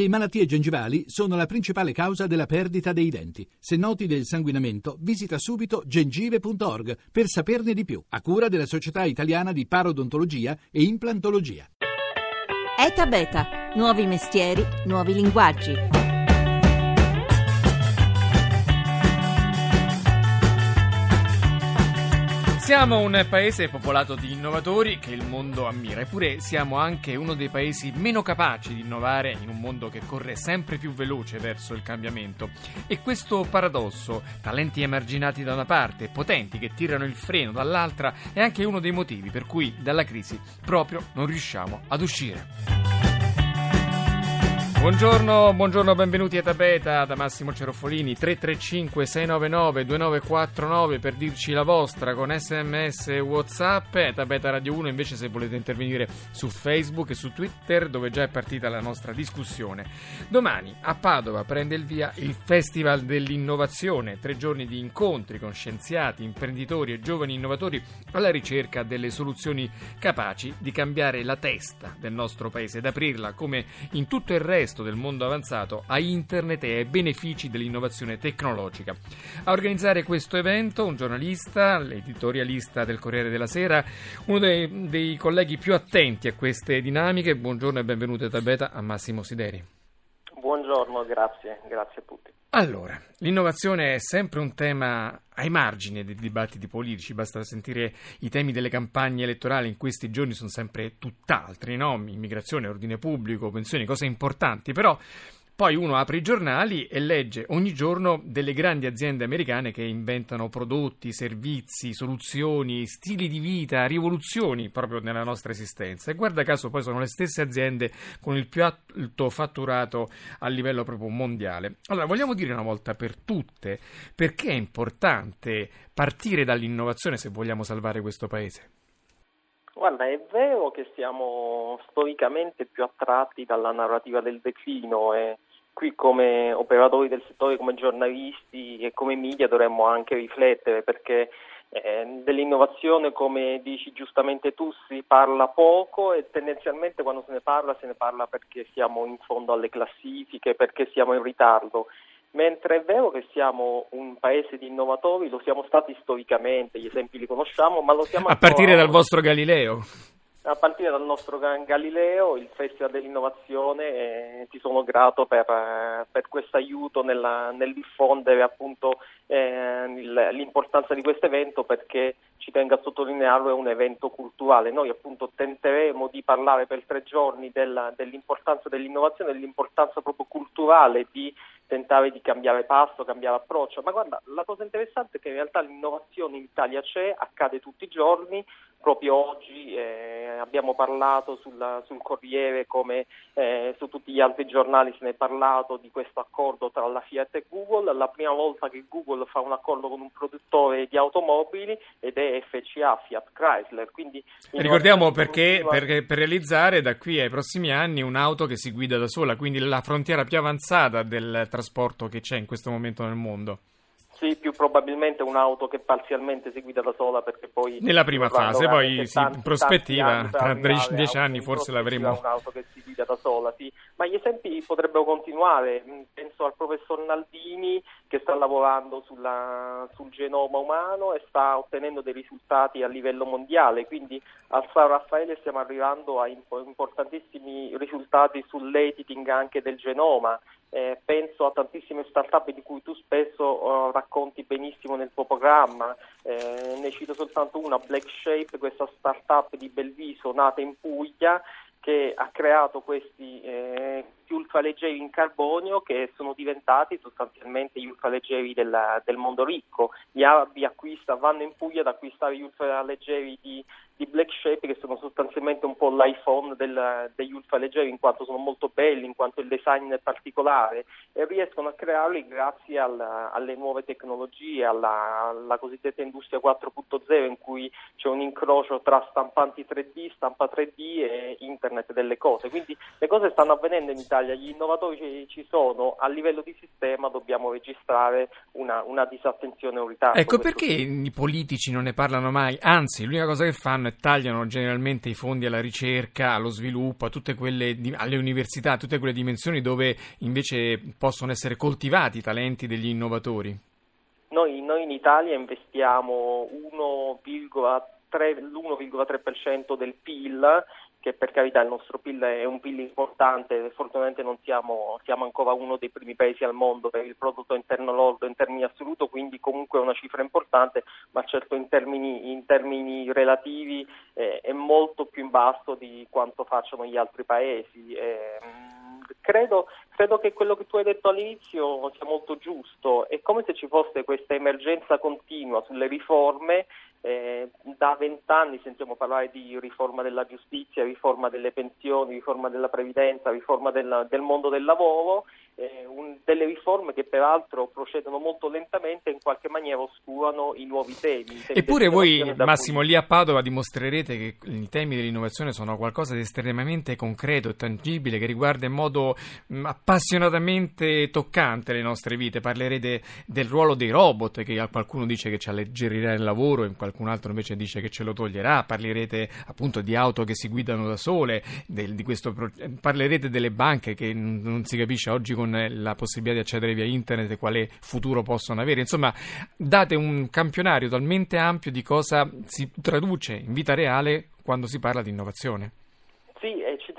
Le malattie gengivali sono la principale causa della perdita dei denti. Se noti del sanguinamento, visita subito gengive.org per saperne di più, a cura della Società Italiana di Parodontologia e Implantologia. ETA Beta, nuovi mestieri, nuovi linguaggi. Siamo un paese popolato di innovatori che il mondo ammira, eppure siamo anche uno dei paesi meno capaci di innovare in un mondo che corre sempre più veloce verso il cambiamento. E questo paradosso, talenti emarginati da una parte e potenti che tirano il freno dall'altra, è anche uno dei motivi per cui dalla crisi proprio non riusciamo ad uscire. Buongiorno, buongiorno, benvenuti a Tabeta da Massimo Ceroffolini 335 699 2949 per dirci la vostra con sms e whatsapp. E Tabeta Radio 1 invece se volete intervenire su Facebook e su Twitter dove già è partita la nostra discussione. Domani a Padova prende il via il Festival dell'Innovazione, tre giorni di incontri con scienziati, imprenditori e giovani innovatori alla ricerca delle soluzioni capaci di cambiare la testa del nostro paese ed aprirla come in tutto il resto resto del mondo avanzato a internet e ai benefici dell'innovazione tecnologica. A organizzare questo evento un giornalista, l'editorialista del Corriere della Sera, uno dei, dei colleghi più attenti a queste dinamiche. Buongiorno e benvenuto a Tabeta a Massimo Sideri. Buongiorno, grazie, grazie a tutti. Allora, l'innovazione è sempre un tema ai margini dei dibattiti politici, basta sentire i temi delle campagne elettorali in questi giorni sono sempre tutt'altri, no? Immigrazione, ordine pubblico, pensioni, cose importanti, però poi uno apre i giornali e legge ogni giorno delle grandi aziende americane che inventano prodotti, servizi, soluzioni, stili di vita, rivoluzioni proprio nella nostra esistenza. E guarda caso poi sono le stesse aziende con il più alto fatturato a livello proprio mondiale. Allora, vogliamo dire una volta per tutte perché è importante partire dall'innovazione se vogliamo salvare questo paese? Guarda, è vero che siamo storicamente più attratti dalla narrativa del declino e qui come operatori del settore, come giornalisti e come media dovremmo anche riflettere perché eh, dell'innovazione, come dici giustamente tu, si parla poco e tendenzialmente quando se ne parla se ne parla perché siamo in fondo alle classifiche, perché siamo in ritardo. Mentre è vero che siamo un paese di innovatori, lo siamo stati storicamente, gli esempi li conosciamo, ma lo siamo A partire dal vostro Galileo a partire dal nostro Galileo, il Festival dell'Innovazione, eh, ti sono grato per, eh, per questo aiuto nel diffondere appunto eh, l'importanza di questo evento perché ci tengo a sottolinearlo è un evento culturale. Noi appunto tenteremo di parlare per tre giorni della, dell'importanza dell'innovazione, dell'importanza proprio culturale di tentare di cambiare passo, cambiare approccio. Ma guarda, la cosa interessante è che in realtà l'innovazione in Italia c'è, accade tutti i giorni, proprio oggi eh, abbiamo parlato sulla, sul Corriere come eh, su tutti gli altri giornali se ne è parlato di questo accordo tra la Fiat e Google, la prima volta che Google fa un accordo con un produttore di automobili ed è FCA, Fiat Chrysler. Quindi, Ricordiamo perché, perché per realizzare da qui ai prossimi anni un'auto che si guida da sola, quindi la frontiera più avanzata del trasporto che c'è in questo momento nel mondo. Sì, più probabilmente un'auto che parzialmente si guida da sola perché poi... Nella prima fase, poi sì, in prospettiva, tra dieci anni forse l'avremo... Un'auto che si guida da sola, sì. Ma gli esempi potrebbero continuare, mm, penso al professor Naldini che sta lavorando sulla, sul genoma umano e sta ottenendo dei risultati a livello mondiale, quindi al San Raffaele stiamo arrivando a importantissimi risultati sull'editing anche del genoma eh, penso a tantissime start-up di cui tu spesso uh, racconti benissimo nel tuo programma, eh, ne cito soltanto una, Black Shape, questa start-up di Belviso nata in Puglia che ha creato questi eh, ultraleggeri in carbonio che sono diventati sostanzialmente gli ultraleggeri del, del mondo ricco. Gli arabi acquista, vanno in Puglia ad acquistare gli ultraleggeri di, di Black Shape che sono sostanzialmente un po' l'iPhone del, degli ultraleggeri in quanto sono molto belli, in quanto il design è particolare e riescono a crearli grazie al, alle nuove tecnologie, alla, alla cosiddetta industria 4.0 in cui c'è un incrocio tra stampanti 3D, stampa 3D e internet delle cose. Quindi le cose stanno avvenendo in Italia Italia gli innovatori ci sono, a livello di sistema dobbiamo registrare una, una disattenzione un ritardo. Ecco perché sì. i politici non ne parlano mai, anzi l'unica cosa che fanno tagliano generalmente i fondi alla ricerca, allo sviluppo, a tutte quelle, alle università, a tutte quelle dimensioni dove invece possono essere coltivati i talenti degli innovatori? Noi, noi in Italia investiamo 1,3, l'1,3% del PIL che per carità il nostro PIL è un PIL importante, fortunatamente non siamo, siamo, ancora uno dei primi paesi al mondo per il prodotto interno lordo in termini assoluto, quindi comunque è una cifra importante, ma certo in termini, in termini relativi eh, è molto più in basso di quanto facciano gli altri paesi. Eh, credo, credo, che quello che tu hai detto all'inizio sia molto giusto, è come se ci fosse questa emergenza continua sulle riforme eh, da vent'anni sentiamo parlare di riforma della giustizia, riforma delle pensioni, riforma della previdenza, riforma del, del mondo del lavoro, eh, un, delle riforme che peraltro procedono molto lentamente e in qualche maniera oscurano i nuovi temi. Eppure voi, Massimo, cui... lì a Padova dimostrerete che i temi dell'innovazione sono qualcosa di estremamente concreto e tangibile che riguarda in modo mh, mm, appassionatamente toccante le nostre vite. Parlerete del ruolo dei robot, che qualcuno dice che ci alleggerirà il lavoro, in qualche qualcun altro invece dice che ce lo toglierà, parlerete appunto di auto che si guidano da sole, del, questo, parlerete delle banche che non si capisce oggi con la possibilità di accedere via internet e quale futuro possono avere, insomma date un campionario talmente ampio di cosa si traduce in vita reale quando si parla di innovazione. Ci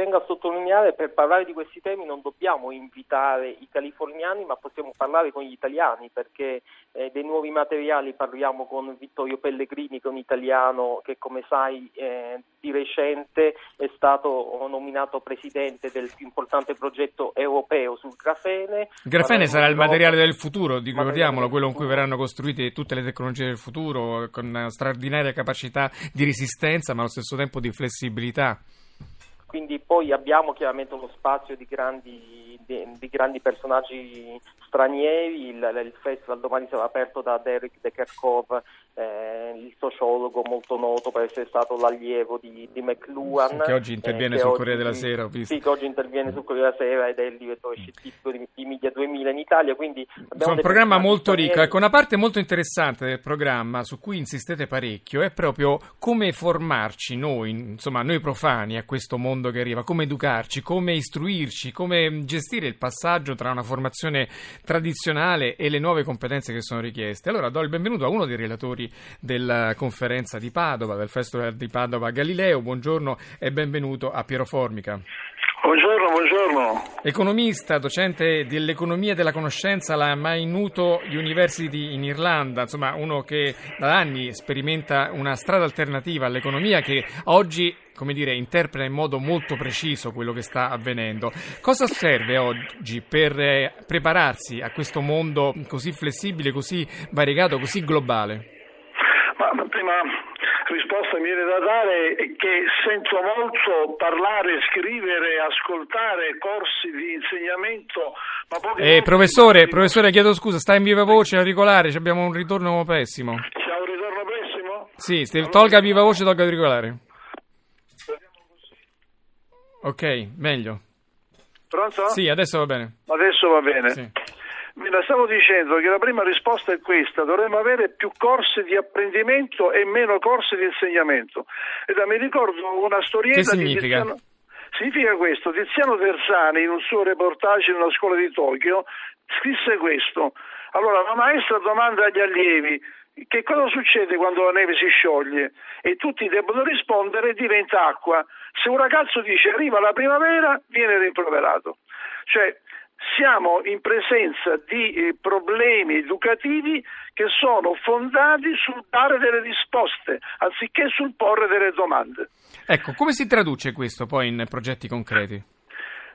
tengo a sottolineare, per parlare di questi temi non dobbiamo invitare i californiani, ma possiamo parlare con gli italiani, perché eh, dei nuovi materiali parliamo con Vittorio Pellegrini, che è un italiano che come sai eh, di recente è stato nominato presidente del più importante progetto europeo sul grafene. Il grafene sarà il materiale del futuro, ricordiamolo, quello in cui verranno costruite tutte le tecnologie del futuro, con straordinaria capacità di resistenza, ma allo stesso tempo di flessibilità quindi poi abbiamo chiaramente uno spazio di grandi, di, di grandi personaggi stranieri, il, il, festival domani sarà aperto da Derek De Kerkov, eh, il sociologo molto noto per essere stato l'allievo di, di McLuhan. Che oggi interviene eh, sul Corriere della Sera, ho visto. Sì, che oggi interviene sul Corriere della Sera ed è il direttore scientifico di, di Media 2000 in Italia. Quindi Insomma, un programma molto ricco. Ecco, una parte molto interessante del programma su cui insistete parecchio è proprio come formarci noi, insomma, noi profani a questo mondo che arriva, come educarci, come istruirci, come gestire il passaggio tra una formazione tradizionale e le nuove competenze che sono richieste. Allora do il benvenuto a uno dei relatori della conferenza di Padova, del Festival di Padova Galileo. Buongiorno e benvenuto a Piero Formica. Buongiorno, buongiorno. Economista, docente dell'economia della conoscenza alla Mainuto University in Irlanda, insomma uno che da anni sperimenta una strada alternativa all'economia che oggi come dire, interpreta in modo molto preciso quello che sta avvenendo. Cosa serve oggi per eh, prepararsi a questo mondo così flessibile, così variegato, così globale? Ma prima risposta mi viene da dare è che sento molto parlare, scrivere, ascoltare corsi di insegnamento. Ma eh, professore, professore, chiedo scusa, sta in viva voce auricolare, abbiamo un ritorno pessimo. C'è un ritorno pessimo? Sì, tolga viva voce, tolga auricolare. Ok, meglio. Pronto? Sì, adesso va bene. Adesso va bene. Sì. La stavo dicendo che la prima risposta è questa, dovremmo avere più corsi di apprendimento e meno corsi di insegnamento. E da, mi ricordo una storiella che significa? Tiziano, significa questo, Tiziano Terzani in un suo reportage in una scuola di Tokyo scrisse questo. Allora la maestra domanda agli allievi che cosa succede quando la neve si scioglie? E tutti debbono rispondere diventa acqua. Se un ragazzo dice arriva la primavera, viene rimproverato. Cioè, siamo in presenza di eh, problemi educativi che sono fondati sul dare delle risposte anziché sul porre delle domande. Ecco, come si traduce questo poi in progetti concreti?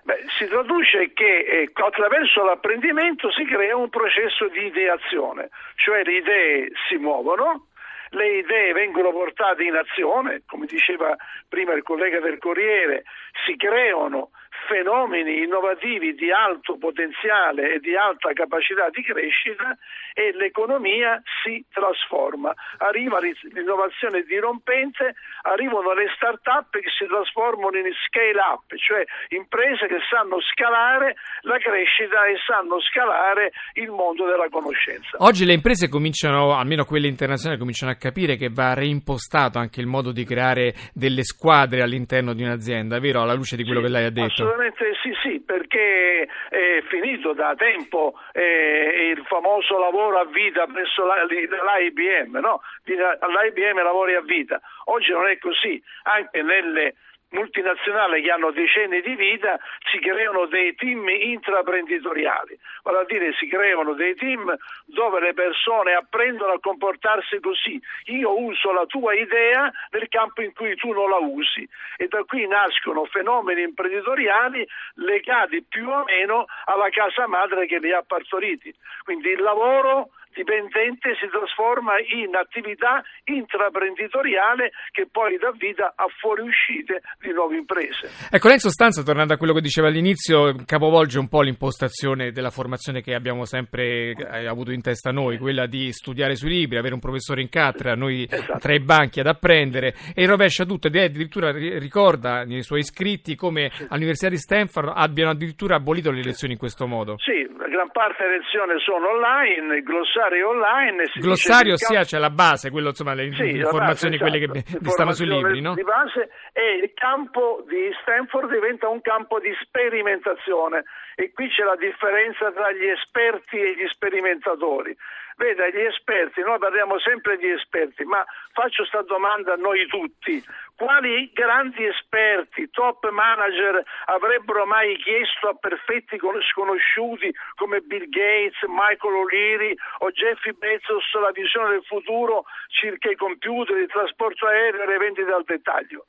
Beh, si traduce che eh, attraverso l'apprendimento si crea un processo di ideazione, cioè le idee si muovono, le idee vengono portate in azione, come diceva prima il collega del Corriere, si creano fenomeni innovativi di alto potenziale e di alta capacità di crescita e l'economia si trasforma. Arriva l'innovazione dirompente, arrivano le start-up che si trasformano in scale up, cioè imprese che sanno scalare la crescita e sanno scalare il mondo della conoscenza. Oggi le imprese cominciano, almeno quelle internazionali, cominciano a capire che va reimpostato anche il modo di creare delle squadre all'interno di un'azienda, vero? Alla luce di quello sì, che lei ha detto. Assolutamente sì, sì, perché è finito da tempo eh, il famoso lavoro a vita presso l'IBM, no? All'IBM lavori a vita. Oggi non è così, anche nelle multinazionali che hanno decenni di vita si creano dei team intraprenditoriali, vale a dire si creano dei team dove le persone apprendono a comportarsi così. Io uso la tua idea nel campo in cui tu non la usi e da qui nascono fenomeni imprenditoriali legati più o meno alla casa madre che li ha partoriti. Quindi il lavoro dipendente si trasforma in attività intraprenditoriale che poi dà vita a fuoriuscite di nuove imprese. Ecco, lei in sostanza, tornando a quello che diceva all'inizio, capovolge un po' l'impostazione della formazione che abbiamo sempre eh, avuto in testa noi, quella di studiare sui libri, avere un professore in cattedra, noi esatto. tra i banchi ad apprendere, e rovescia tutto, ed addirittura ricorda nei suoi iscritti come all'Università di Stanford abbiano addirittura abolito le lezioni in questo modo. Sì, gran parte delle lezioni sono online, glossario glossario online. glossario sia c'è la base, quello, insomma, le sì, informazioni base, quelle esatto, che stanno sui libri, no? Di base e il campo di Stanford diventa un campo di sperimentazione e qui c'è la differenza tra gli esperti e gli sperimentatori. Veda, gli esperti, noi parliamo sempre di esperti, ma faccio questa domanda a noi tutti. Quali grandi esperti, top manager avrebbero mai chiesto a perfetti sconosciuti come Bill Gates, Michael O'Leary o Jeffrey Bezos la visione del futuro circa i computer, il trasporto aereo e le vendite al dettaglio?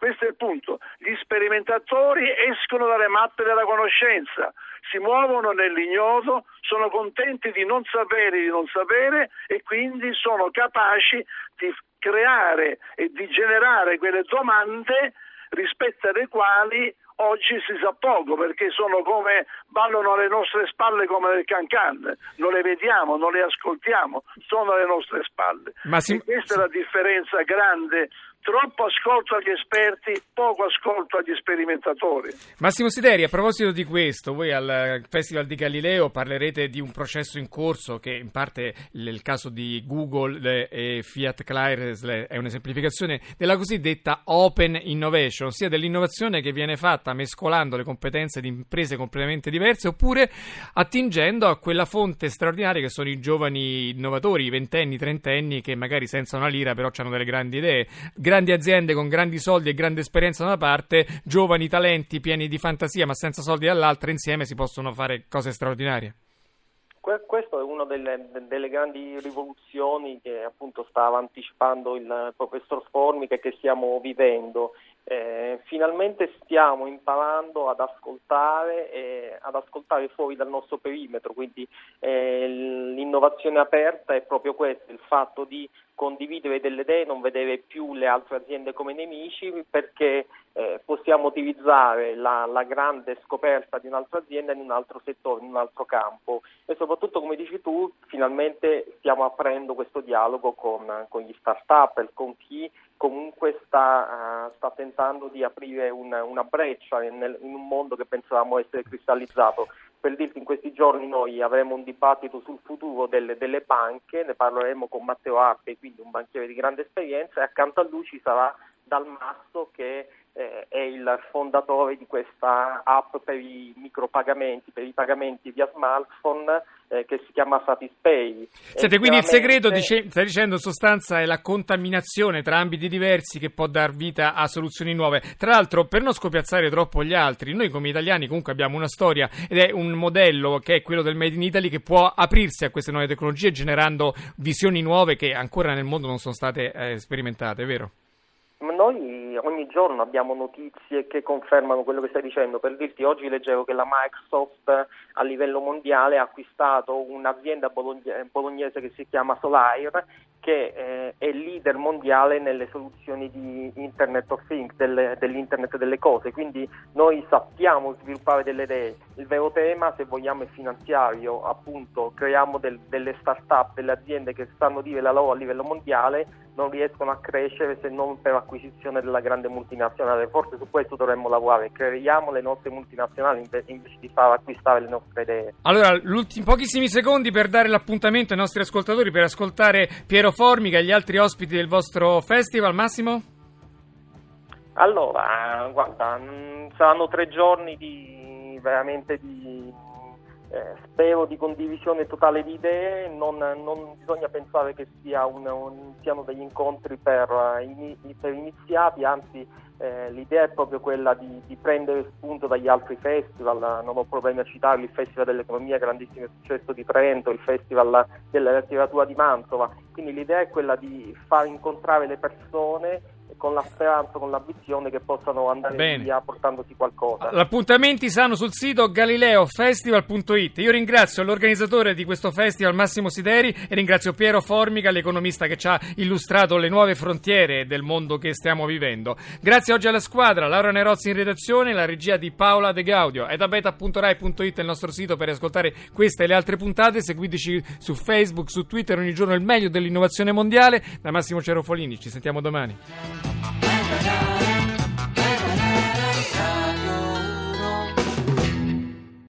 Questo è il punto. Gli sperimentatori escono dalle mappe della conoscenza, si muovono nell'ignoto, sono contenti di non sapere di non sapere e quindi sono capaci di creare e di generare quelle domande rispetto alle quali oggi si sa poco perché sono come ballano alle nostre spalle come nel cancan, non le vediamo, non le ascoltiamo, sono alle nostre spalle. Ma si... questa è la differenza grande troppo ascolto agli esperti, poco ascolto agli sperimentatori. Massimo Sideri, a proposito di questo, voi al Festival di Galileo parlerete di un processo in corso che in parte il caso di Google e Fiat Chrysler è un'esemplificazione della cosiddetta open innovation, ossia dell'innovazione che viene fatta mescolando le competenze di imprese completamente diverse oppure attingendo a quella fonte straordinaria che sono i giovani innovatori, i ventenni, trentenni che magari senza una lira però hanno delle grandi idee grandi aziende con grandi soldi e grande esperienza da una parte, giovani talenti pieni di fantasia ma senza soldi dall'altra, insieme si possono fare cose straordinarie. Questo è una delle, delle, grandi rivoluzioni che appunto stava anticipando il professor Formica e che stiamo vivendo. Eh, finalmente stiamo imparando ad ascoltare, e ad ascoltare fuori dal nostro perimetro, quindi eh, l'innovazione aperta è proprio questo, il fatto di condividere delle idee, non vedere più le altre aziende come nemici perché eh, possiamo utilizzare la, la, grande scoperta di un'altra azienda in un altro settore, in un altro campo. E soprattutto come dici tu finalmente stiamo aprendo questo dialogo con, con gli start-up, con chi comunque sta, uh, sta tentando di aprire una, una breccia in, in un mondo che pensavamo essere cristallizzato. Per dirti in questi giorni noi avremo un dibattito sul futuro delle, delle banche, ne parleremo con Matteo Arpe, quindi un banchiere di grande esperienza, e accanto a lui ci sarà Dal Masso che eh, è il fondatore di questa app per i micropagamenti, per i pagamenti via smartphone eh, che si chiama Satispay. Senti, quindi il segreto, dice, stai dicendo in sostanza, è la contaminazione tra ambiti diversi che può dar vita a soluzioni nuove. Tra l'altro, per non scopiazzare troppo gli altri, noi come italiani comunque abbiamo una storia ed è un modello che è quello del Made in Italy che può aprirsi a queste nuove tecnologie generando visioni nuove che ancora nel mondo non sono state eh, sperimentate, vero? Noi ogni giorno abbiamo notizie che confermano quello che stai dicendo. Per dirti, oggi leggevo che la Microsoft a livello mondiale ha acquistato un'azienda bolognese che si chiama Solaire che eh, è leader mondiale nelle soluzioni di Internet of Things, delle, dell'Internet delle cose, quindi noi sappiamo sviluppare delle idee. Il vero tema, se vogliamo, è finanziario, appunto creiamo del, delle start-up, delle aziende che sanno dire la loro a livello mondiale, non riescono a crescere se non per acquisizione della grande multinazionale. Forse su questo dovremmo lavorare, creiamo le nostre multinazionali invece di far acquistare le nostre idee. Allora, pochissimi secondi per dare l'appuntamento ai nostri ascoltatori per ascoltare Piero Formica e gli altri ospiti del vostro festival, Massimo? Allora, guarda, mm, saranno tre giorni di veramente di eh, spero di condivisione totale di idee, non, non bisogna pensare che sia un, un, siano degli incontri per, uh, per iniziati, anzi eh, l'idea è proprio quella di, di, prendere spunto dagli altri festival, non ho problemi a citarli, il Festival dell'Economia, grandissimo successo di Trento, il Festival della letteratura di Mantova, quindi l'idea è quella di far incontrare le persone con la speranza, con l'ambizione che possano andare Bene. via portandosi qualcosa. Gli appuntamenti saranno sul sito galileofestival.it. Io ringrazio l'organizzatore di questo festival Massimo Sideri e ringrazio Piero Formica, l'economista che ci ha illustrato le nuove frontiere del mondo che stiamo vivendo. Grazie oggi alla squadra, Laura Nerozzi in redazione, la regia di Paola De Gaudio. È da beta.rai.it il nostro sito per ascoltare queste e le altre puntate. Seguiteci su Facebook, su Twitter ogni giorno il meglio dell'innovazione mondiale. Da Massimo Cerofolini, ci sentiamo domani. Yeah.